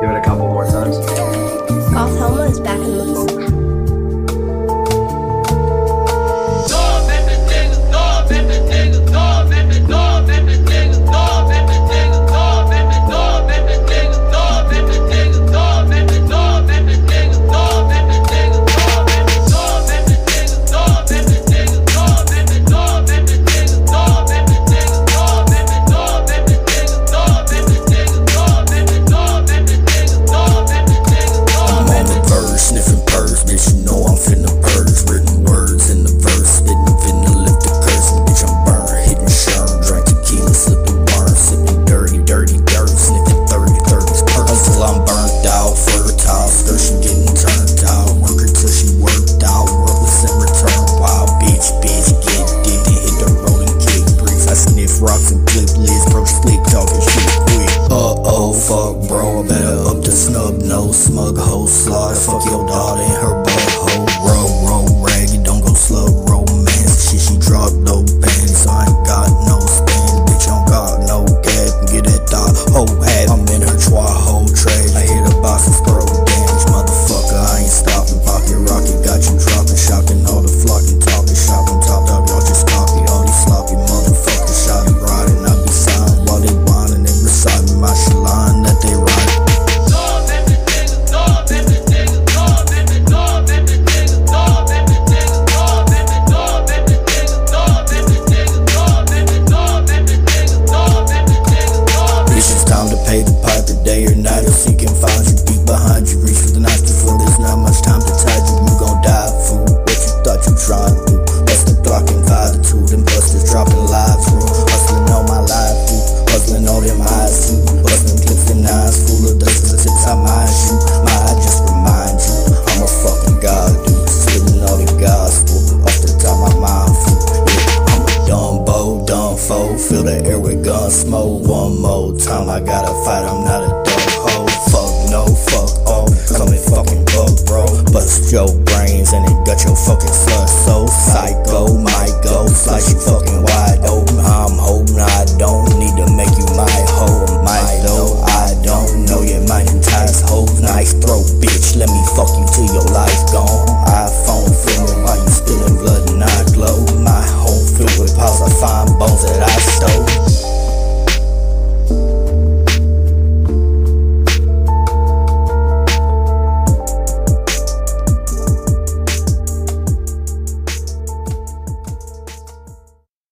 Do it a couple more times. Goth Helma is back in the. thug, whole slaughter. Fuck your daughter and her butt. fill the air with gun smoke. One more time, I gotta fight, I'm not a dope hoe. Fuck no, fuck all, Come and fucking bug, bro. Bust your